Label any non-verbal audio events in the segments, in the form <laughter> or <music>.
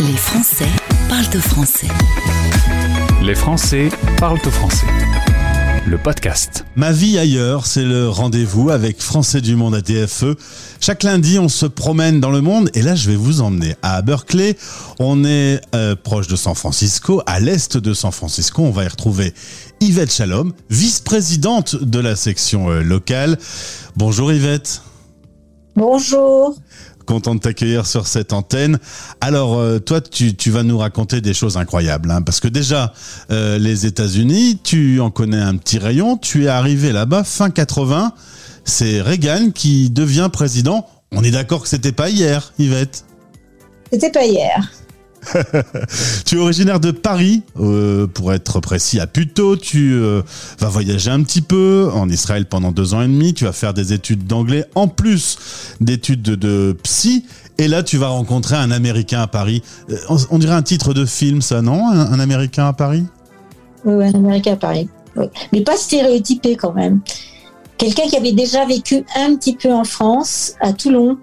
Les Français parlent au français. Les Français parlent au français. Le podcast. Ma vie ailleurs, c'est le rendez-vous avec Français du monde à TFE. Chaque lundi, on se promène dans le monde et là, je vais vous emmener à Berkeley. On est euh, proche de San Francisco, à l'est de San Francisco. On va y retrouver Yvette Shalom, vice-présidente de la section euh, locale. Bonjour Yvette. Bonjour. Content de t'accueillir sur cette antenne. Alors, euh, toi, tu, vas nous raconter des choses incroyables, hein, parce que déjà, euh, les États-Unis, tu en connais un petit rayon. Tu es arrivé là-bas fin 80. C'est Reagan qui devient président. On est d'accord que c'était pas hier, Yvette? C'était pas hier. <laughs> tu es originaire de Paris, euh, pour être précis, à Puteaux. Tu euh, vas voyager un petit peu en Israël pendant deux ans et demi. Tu vas faire des études d'anglais en plus d'études de, psy. Et là, tu vas rencontrer un Américain à Paris. Euh, on, dirait un titre de film, ça, non? Un, Américain à Paris? Oui, un Américain à Paris. Mais pas stéréotypé quand même. Quelqu'un qui avait déjà vécu un petit peu en France, à Toulon,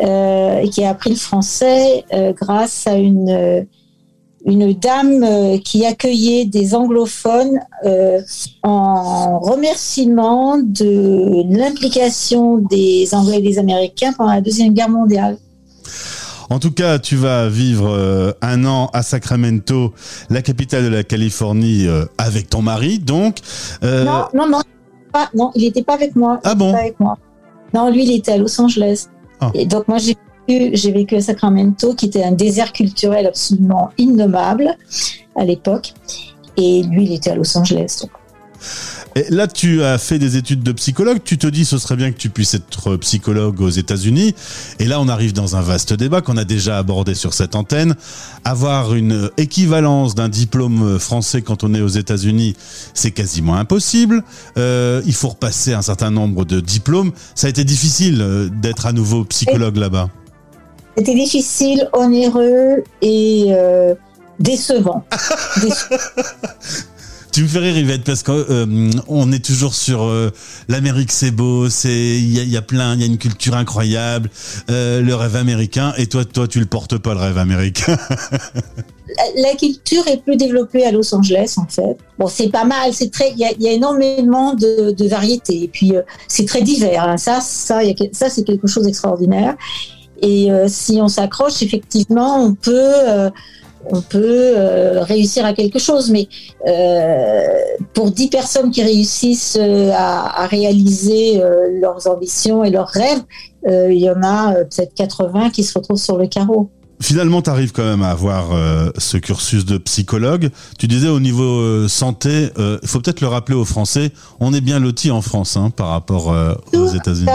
et qui a appris le français euh, grâce à une, euh, une dame qui accueillait des anglophones en remerciement de l'implication des Anglais et des Américains pendant la Deuxième Guerre mondiale. En tout cas, tu vas vivre un an à Sacramento, la capitale de la Californie, avec ton mari, donc. Euh... Non, non, non, pas, non, il n'était pas avec moi. Ah bon? pas avec moi. Non, lui, il était à Los Angeles. Ah. Donc moi j'ai vécu, j'ai vécu à Sacramento, qui était un désert culturel absolument innommable à l'époque. Et lui, il était à Los Angeles. Et là, tu as fait des études de psychologue. Tu te dis, ce serait bien que tu puisses être psychologue aux États-Unis. Et là, on arrive dans un vaste débat qu'on a déjà abordé sur cette antenne. Avoir une équivalence d'un diplôme français quand on est aux États-Unis, c'est quasiment impossible. Euh, il faut repasser un certain nombre de diplômes. Ça a été difficile d'être à nouveau psychologue là-bas. C'était difficile, onéreux et euh, décevant. <laughs> décevant. Tu me fais rire, Yvette, parce qu'on euh, est toujours sur euh, l'Amérique, c'est beau, c'est il y, y a, plein, il y a une culture incroyable, euh, le rêve américain. Et toi, toi, tu le portes pas le rêve américain. <laughs> la, culture est plus développée à Los Angeles, en fait. Bon, c'est pas mal, c'est très, il y a, a, énormément de, variétés. Et puis, c'est très divers. Hein. Ça, ça, a, ça, c'est quelque chose d'extraordinaire. Et si on s'accroche, effectivement, on peut on peut euh, réussir à quelque chose. Mais euh, pour 10 personnes qui réussissent euh, à, à réaliser leurs ambitions et leurs rêves, il y en a peut-être 80 qui se retrouvent sur le carreau. Finalement, tu arrives quand même à avoir ce cursus de psychologue. Tu disais au niveau santé, il faut peut-être le rappeler aux Français, on est bien loti en France hein, par rapport aux États-Unis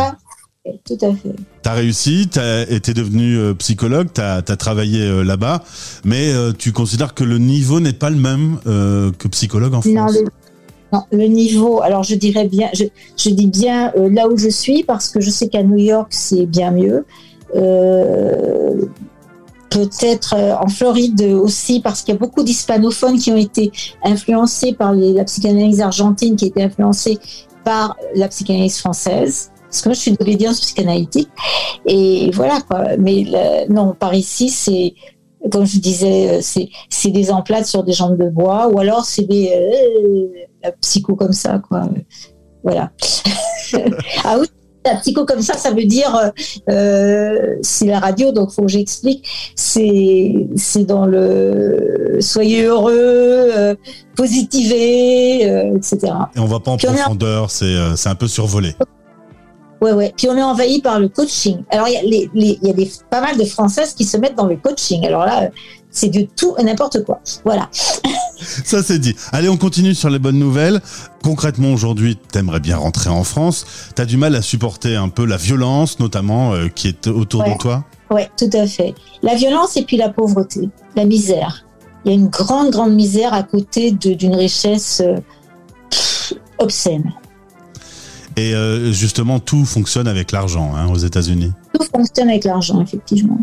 tout à fait. Tu as réussi, tu été devenu euh, psychologue, tu as, travaillé euh, là-bas, mais euh, tu considères que le niveau n'est pas le même que psychologue en France? non le, non, le niveau, alors je dirais bien, je, je dis bien euh, là où je suis, parce que je sais qu'à New York, c'est bien mieux. Peut-être en Floride aussi, parce qu'il y a beaucoup d'hispanophones qui ont été influencés par les, la psychanalyse argentine, qui a été influencée par la psychanalyse française parce que moi je suis d'obédience psychanalytique et voilà quoi mais le, non par ici c'est comme je disais c'est c'est des emplettes sur des jambes de bois ou alors c'est des euh, la psycho comme ça quoi voilà <laughs> ah oui la psycho comme ça, ça veut dire euh, c'est la radio, donc faut que j'explique. C'est c'est dans le soyez heureux, euh, positivez, euh, etc. Et on va pas en Puis profondeur, c'est euh, c'est un peu survolé. Ouais, ouais. Puis on est envahi par le coaching. Alors, il y a, les, les, y a des, pas mal de Françaises qui se mettent dans le coaching. Alors là, c'est de tout et n'importe quoi. Voilà. <laughs> Ça, c'est dit. Allez, on continue sur les bonnes nouvelles. Concrètement, aujourd'hui, t'aimerais bien rentrer en France. T'as du mal à supporter un peu la violence, notamment, euh, qui est autour ouais. de toi? Ouais, tout à fait. La violence et puis la pauvreté, la misère. Il y a une grande, grande misère à côté d'une richesse euh, obscène. Et euh, justement, tout fonctionne avec l'argent hein, aux États-Unis. Tout fonctionne avec l'argent, effectivement.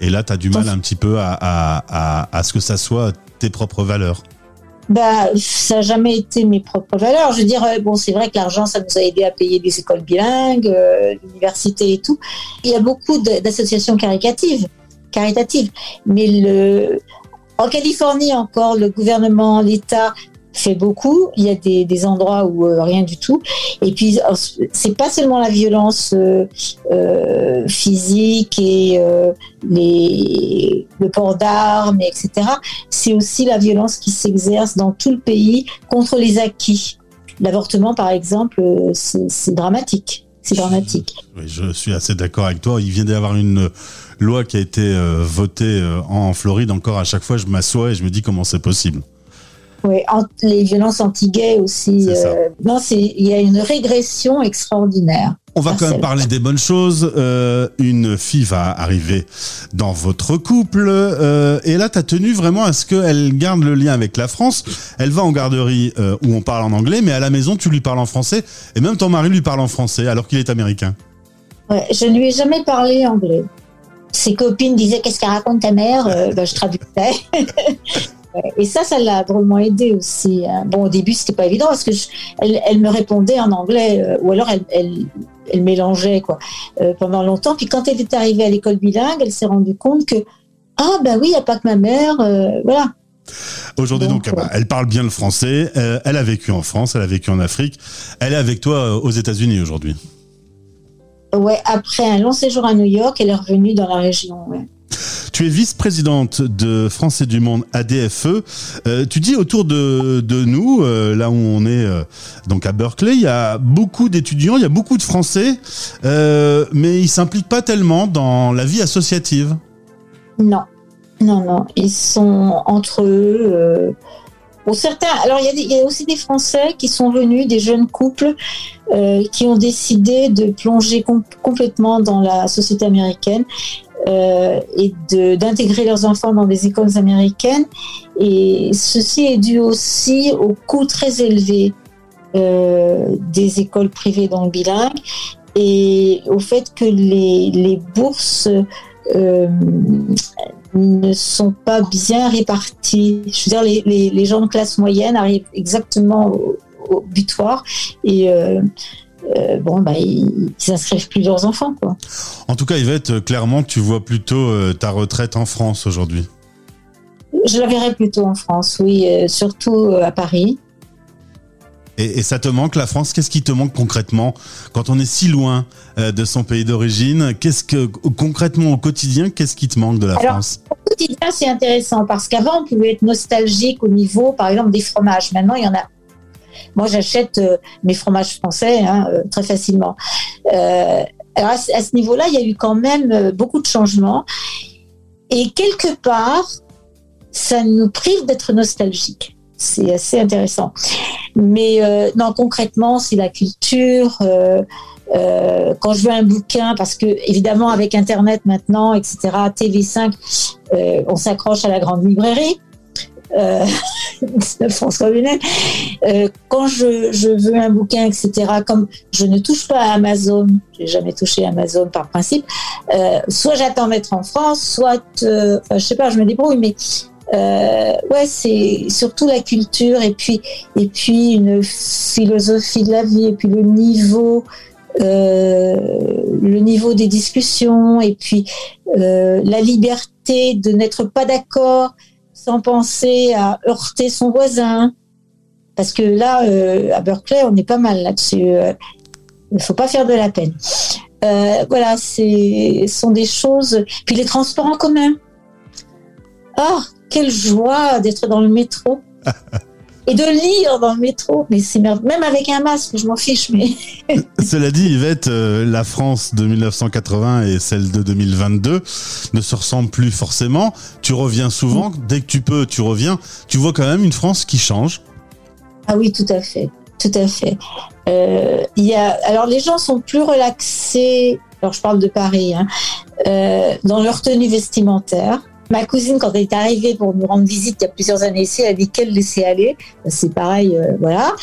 Et là, tu as du mal un petit peu à, à, à, à, ce que ça soit tes propres valeurs. Bah, ça n'a jamais été mes propres valeurs. Je veux dire, bon, c'est vrai que l'argent, ça nous a aidé à payer des écoles bilingues, euh, l'université et tout. Il y a beaucoup d'associations caricatives. caritative. Mais le, en Californie encore, le gouvernement, l'État beaucoup. Il y a des, endroits où euh, rien du tout. Et puis c'est pas seulement la violence euh, euh, physique et les, le port d'armes, etc. C'est aussi la violence qui s'exerce dans tout le pays contre les acquis. L'avortement, par exemple, c'est dramatique. C'est dramatique. Je suis assez d'accord avec toi. Il vient d'y avoir une loi qui a été votée en Floride. Encore à chaque fois, je m'assois et je me dis comment c'est possible. Oui, les violences anti-gays aussi. Euh, non, il y a une régression extraordinaire. On va quand même parler des bonnes choses. Euh, une fille va arriver dans votre couple euh, et là, tu as tenu vraiment à ce qu'elle garde le lien avec la France. Elle va en garderie euh, où on parle en anglais, mais à la maison, tu lui parles en français et même ton mari lui parle en français alors qu'il est américain. Ouais, je ne lui ai jamais parlé anglais. Ses copines disaient qu'est-ce qu'elle raconte ta mère <laughs> ben, Je traduisais. <laughs> Et ça, ça l'a drôlement aidé aussi. Hein. Bon, au début, c'était pas évident parce que je, elle, elle, me répondait en anglais euh, ou alors elle, elle, elle mélangeait quoi euh, pendant longtemps. Puis quand elle est arrivée à l'école bilingue, elle s'est rendue compte que ah ben oui, il n'y a pas que ma mère, euh, voilà. Aujourd'hui, donc, donc elle parle bien le français. Elle a vécu en France, elle a vécu en Afrique. Elle est avec toi aux États-Unis aujourd'hui. Ouais, après un long séjour à New York, elle est revenue dans la région. Ouais. Tu es vice-présidente de Français du Monde ADFE. Euh, tu dis autour de, nous, euh, là où on est euh, donc à Berkeley, il y a beaucoup d'étudiants, il y a beaucoup de Français, euh, mais ils s'impliquent pas tellement dans la vie associative. Non, non, non. Ils sont entre eux. Pour certains, alors il y, a des, aussi des Français qui sont venus, des jeunes couples qui ont décidé de plonger com complètement dans la société américaine euh, et d'intégrer leurs enfants dans des écoles américaines. Et ceci est dû aussi au coût très élevé euh, des écoles privées dans le bilingue et au fait que les, bourses euh, ne sont pas bien réparties. Je veux dire, les, gens de classe moyenne arrivent exactement au, butoir euh, euh, bon, bah, ils s'inscrivent plus leurs enfants. Quoi. En tout cas, Yvette, clairement, tu vois plutôt euh, ta retraite en France aujourd'hui Je la verrai plutôt en France, oui, euh, surtout à Paris. Et, et, ça te manque la France? Qu'est-ce qui te manque concrètement? Quand on est si loin euh, de son pays d'origine Qu'est-ce que concrètement au quotidien, qu'est-ce qui te manque de la Alors, France? Au quotidien, c'est intéressant parce qu'avant, on pouvait être nostalgique au niveau, par exemple, des fromages. Maintenant, il y en a moi, j'achète euh, mes fromages français hein, euh, très facilement. Euh, alors à, à ce niveau-là, il y a eu quand même euh, beaucoup de changements. Et quelque part, ça nous prive d'être nostalgique. C'est assez intéressant. Mais euh, non, concrètement, c'est la culture. Euh, euh, quand je veux un bouquin, parce que évidemment avec Internet maintenant, etc., TV5, on s'accroche à la grande librairie. <laughs> Euh, François. Euh, quand je, je, veux un bouquin, etc., comme je ne touche pas à Amazon, j'ai jamais touché Amazon par principe, euh, soit j'attends d'être en France, soit, euh, je sais pas, je me débrouille, mais euh, ouais, c'est surtout la culture et puis et puis une philosophie de la vie et puis le niveau. Euh, le niveau des discussions et puis la liberté de n'être pas d'accord sans penser à heurter son voisin. Parce que là, euh, à Berkeley, on est pas mal là-dessus. Il ne faut pas faire de la peine. Euh, voilà, ce sont des choses. Puis les transports en commun. Oh, quelle joie d'être dans le métro. <laughs> et de lire dans le métro. Mais c'est même avec un masque, je m'en fiche. Mais <laughs> cela dit, Yvette, euh, la France de 1980 et celle de 2022 ne se ressemblent plus forcément. Tu reviens souvent, dès que tu peux, tu reviens. Tu vois quand même une France qui change. Ah oui, tout à fait, tout à fait. Euh, il y a, alors les gens sont plus relaxés. Alors je parle de Paris, hein, euh, dans leur tenue vestimentaire. Ma cousine, quand elle est arrivée pour nous rendre visite il y a plusieurs années ici, elle a dit qu'elle laissait aller. C'est pareil, euh, voilà,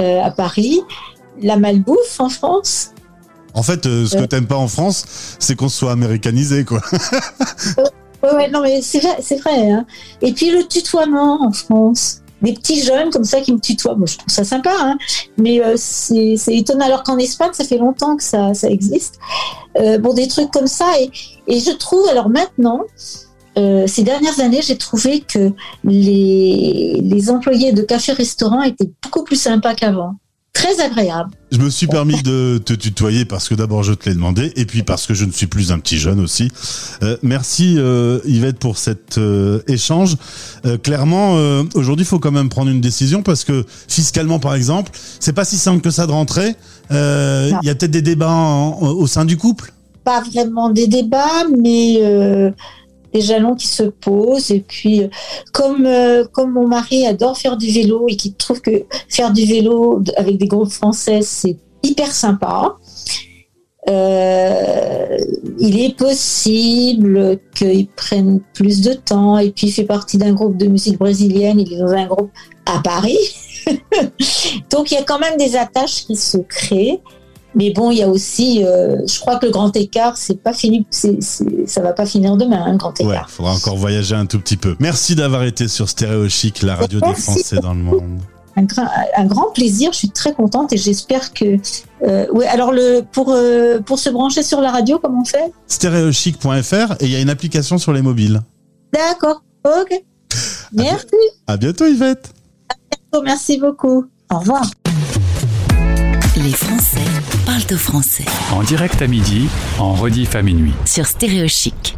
euh, à Paris. La malbouffe en France. En fait, euh, ce que t'aimes pas en France, c'est qu'on soit américanisé, quoi. <laughs> ouais, ouais, non, mais c'est vrai. vrai hein. Et puis le tutoiement en France. des petits jeunes comme ça qui me tutoient. Moi, je trouve ça sympa, hein. mais c'est étonnant. Alors qu'en Espagne, ça fait longtemps que ça, ça existe. Bon, des trucs comme ça. Et, et je trouve, alors maintenant, euh, ces dernières années, j'ai trouvé que les, les employés de café-restaurant étaient beaucoup plus sympas qu'avant très agréable. Je me suis permis de te tutoyer parce que d'abord je te l'ai demandé et puis parce que je ne suis plus un petit jeune aussi. Euh, merci euh, Yvette pour cet euh, échange. Clairement, aujourd'hui, il faut quand même prendre une décision parce que fiscalement, par exemple, c'est pas si simple que ça de rentrer. Il y a peut-être des débats en- au sein du couple? Pas vraiment des débats, mais des jalons qui se posent. Et puis, euh, comme, euh, comme mon mari adore faire du vélo et qui trouve que faire du vélo avec des groupes français, c'est hyper sympa. Euh, il est possible qu'il prenne plus de temps et puis il fait partie d'un groupe de musique brésilienne, il est dans un groupe à Paris. <laughs> Donc il y a quand même des attaches qui se créent. Mais bon, il y a aussi, euh, je crois que le grand écart, c'est pas fini, c'est, c'est- ça va pas finir demain, un grand Ouais, écart. faudra encore voyager un tout petit peu. Merci d'avoir été sur Stéréo Chic, la radio des. Français dans le monde. Un, gra- un grand plaisir, je suis très contente et j'espère que. Euh, ouais, alors le, pour, euh, pour se brancher sur la radio, comment on fait? Stéréochic.fr et il y a une application sur les mobiles. D'accord, ok. Merci, À bientôt Yvette. merci beaucoup. Au revoir. Les Français En direct à midi, en rediff à minuit. sur Stéréo Chic.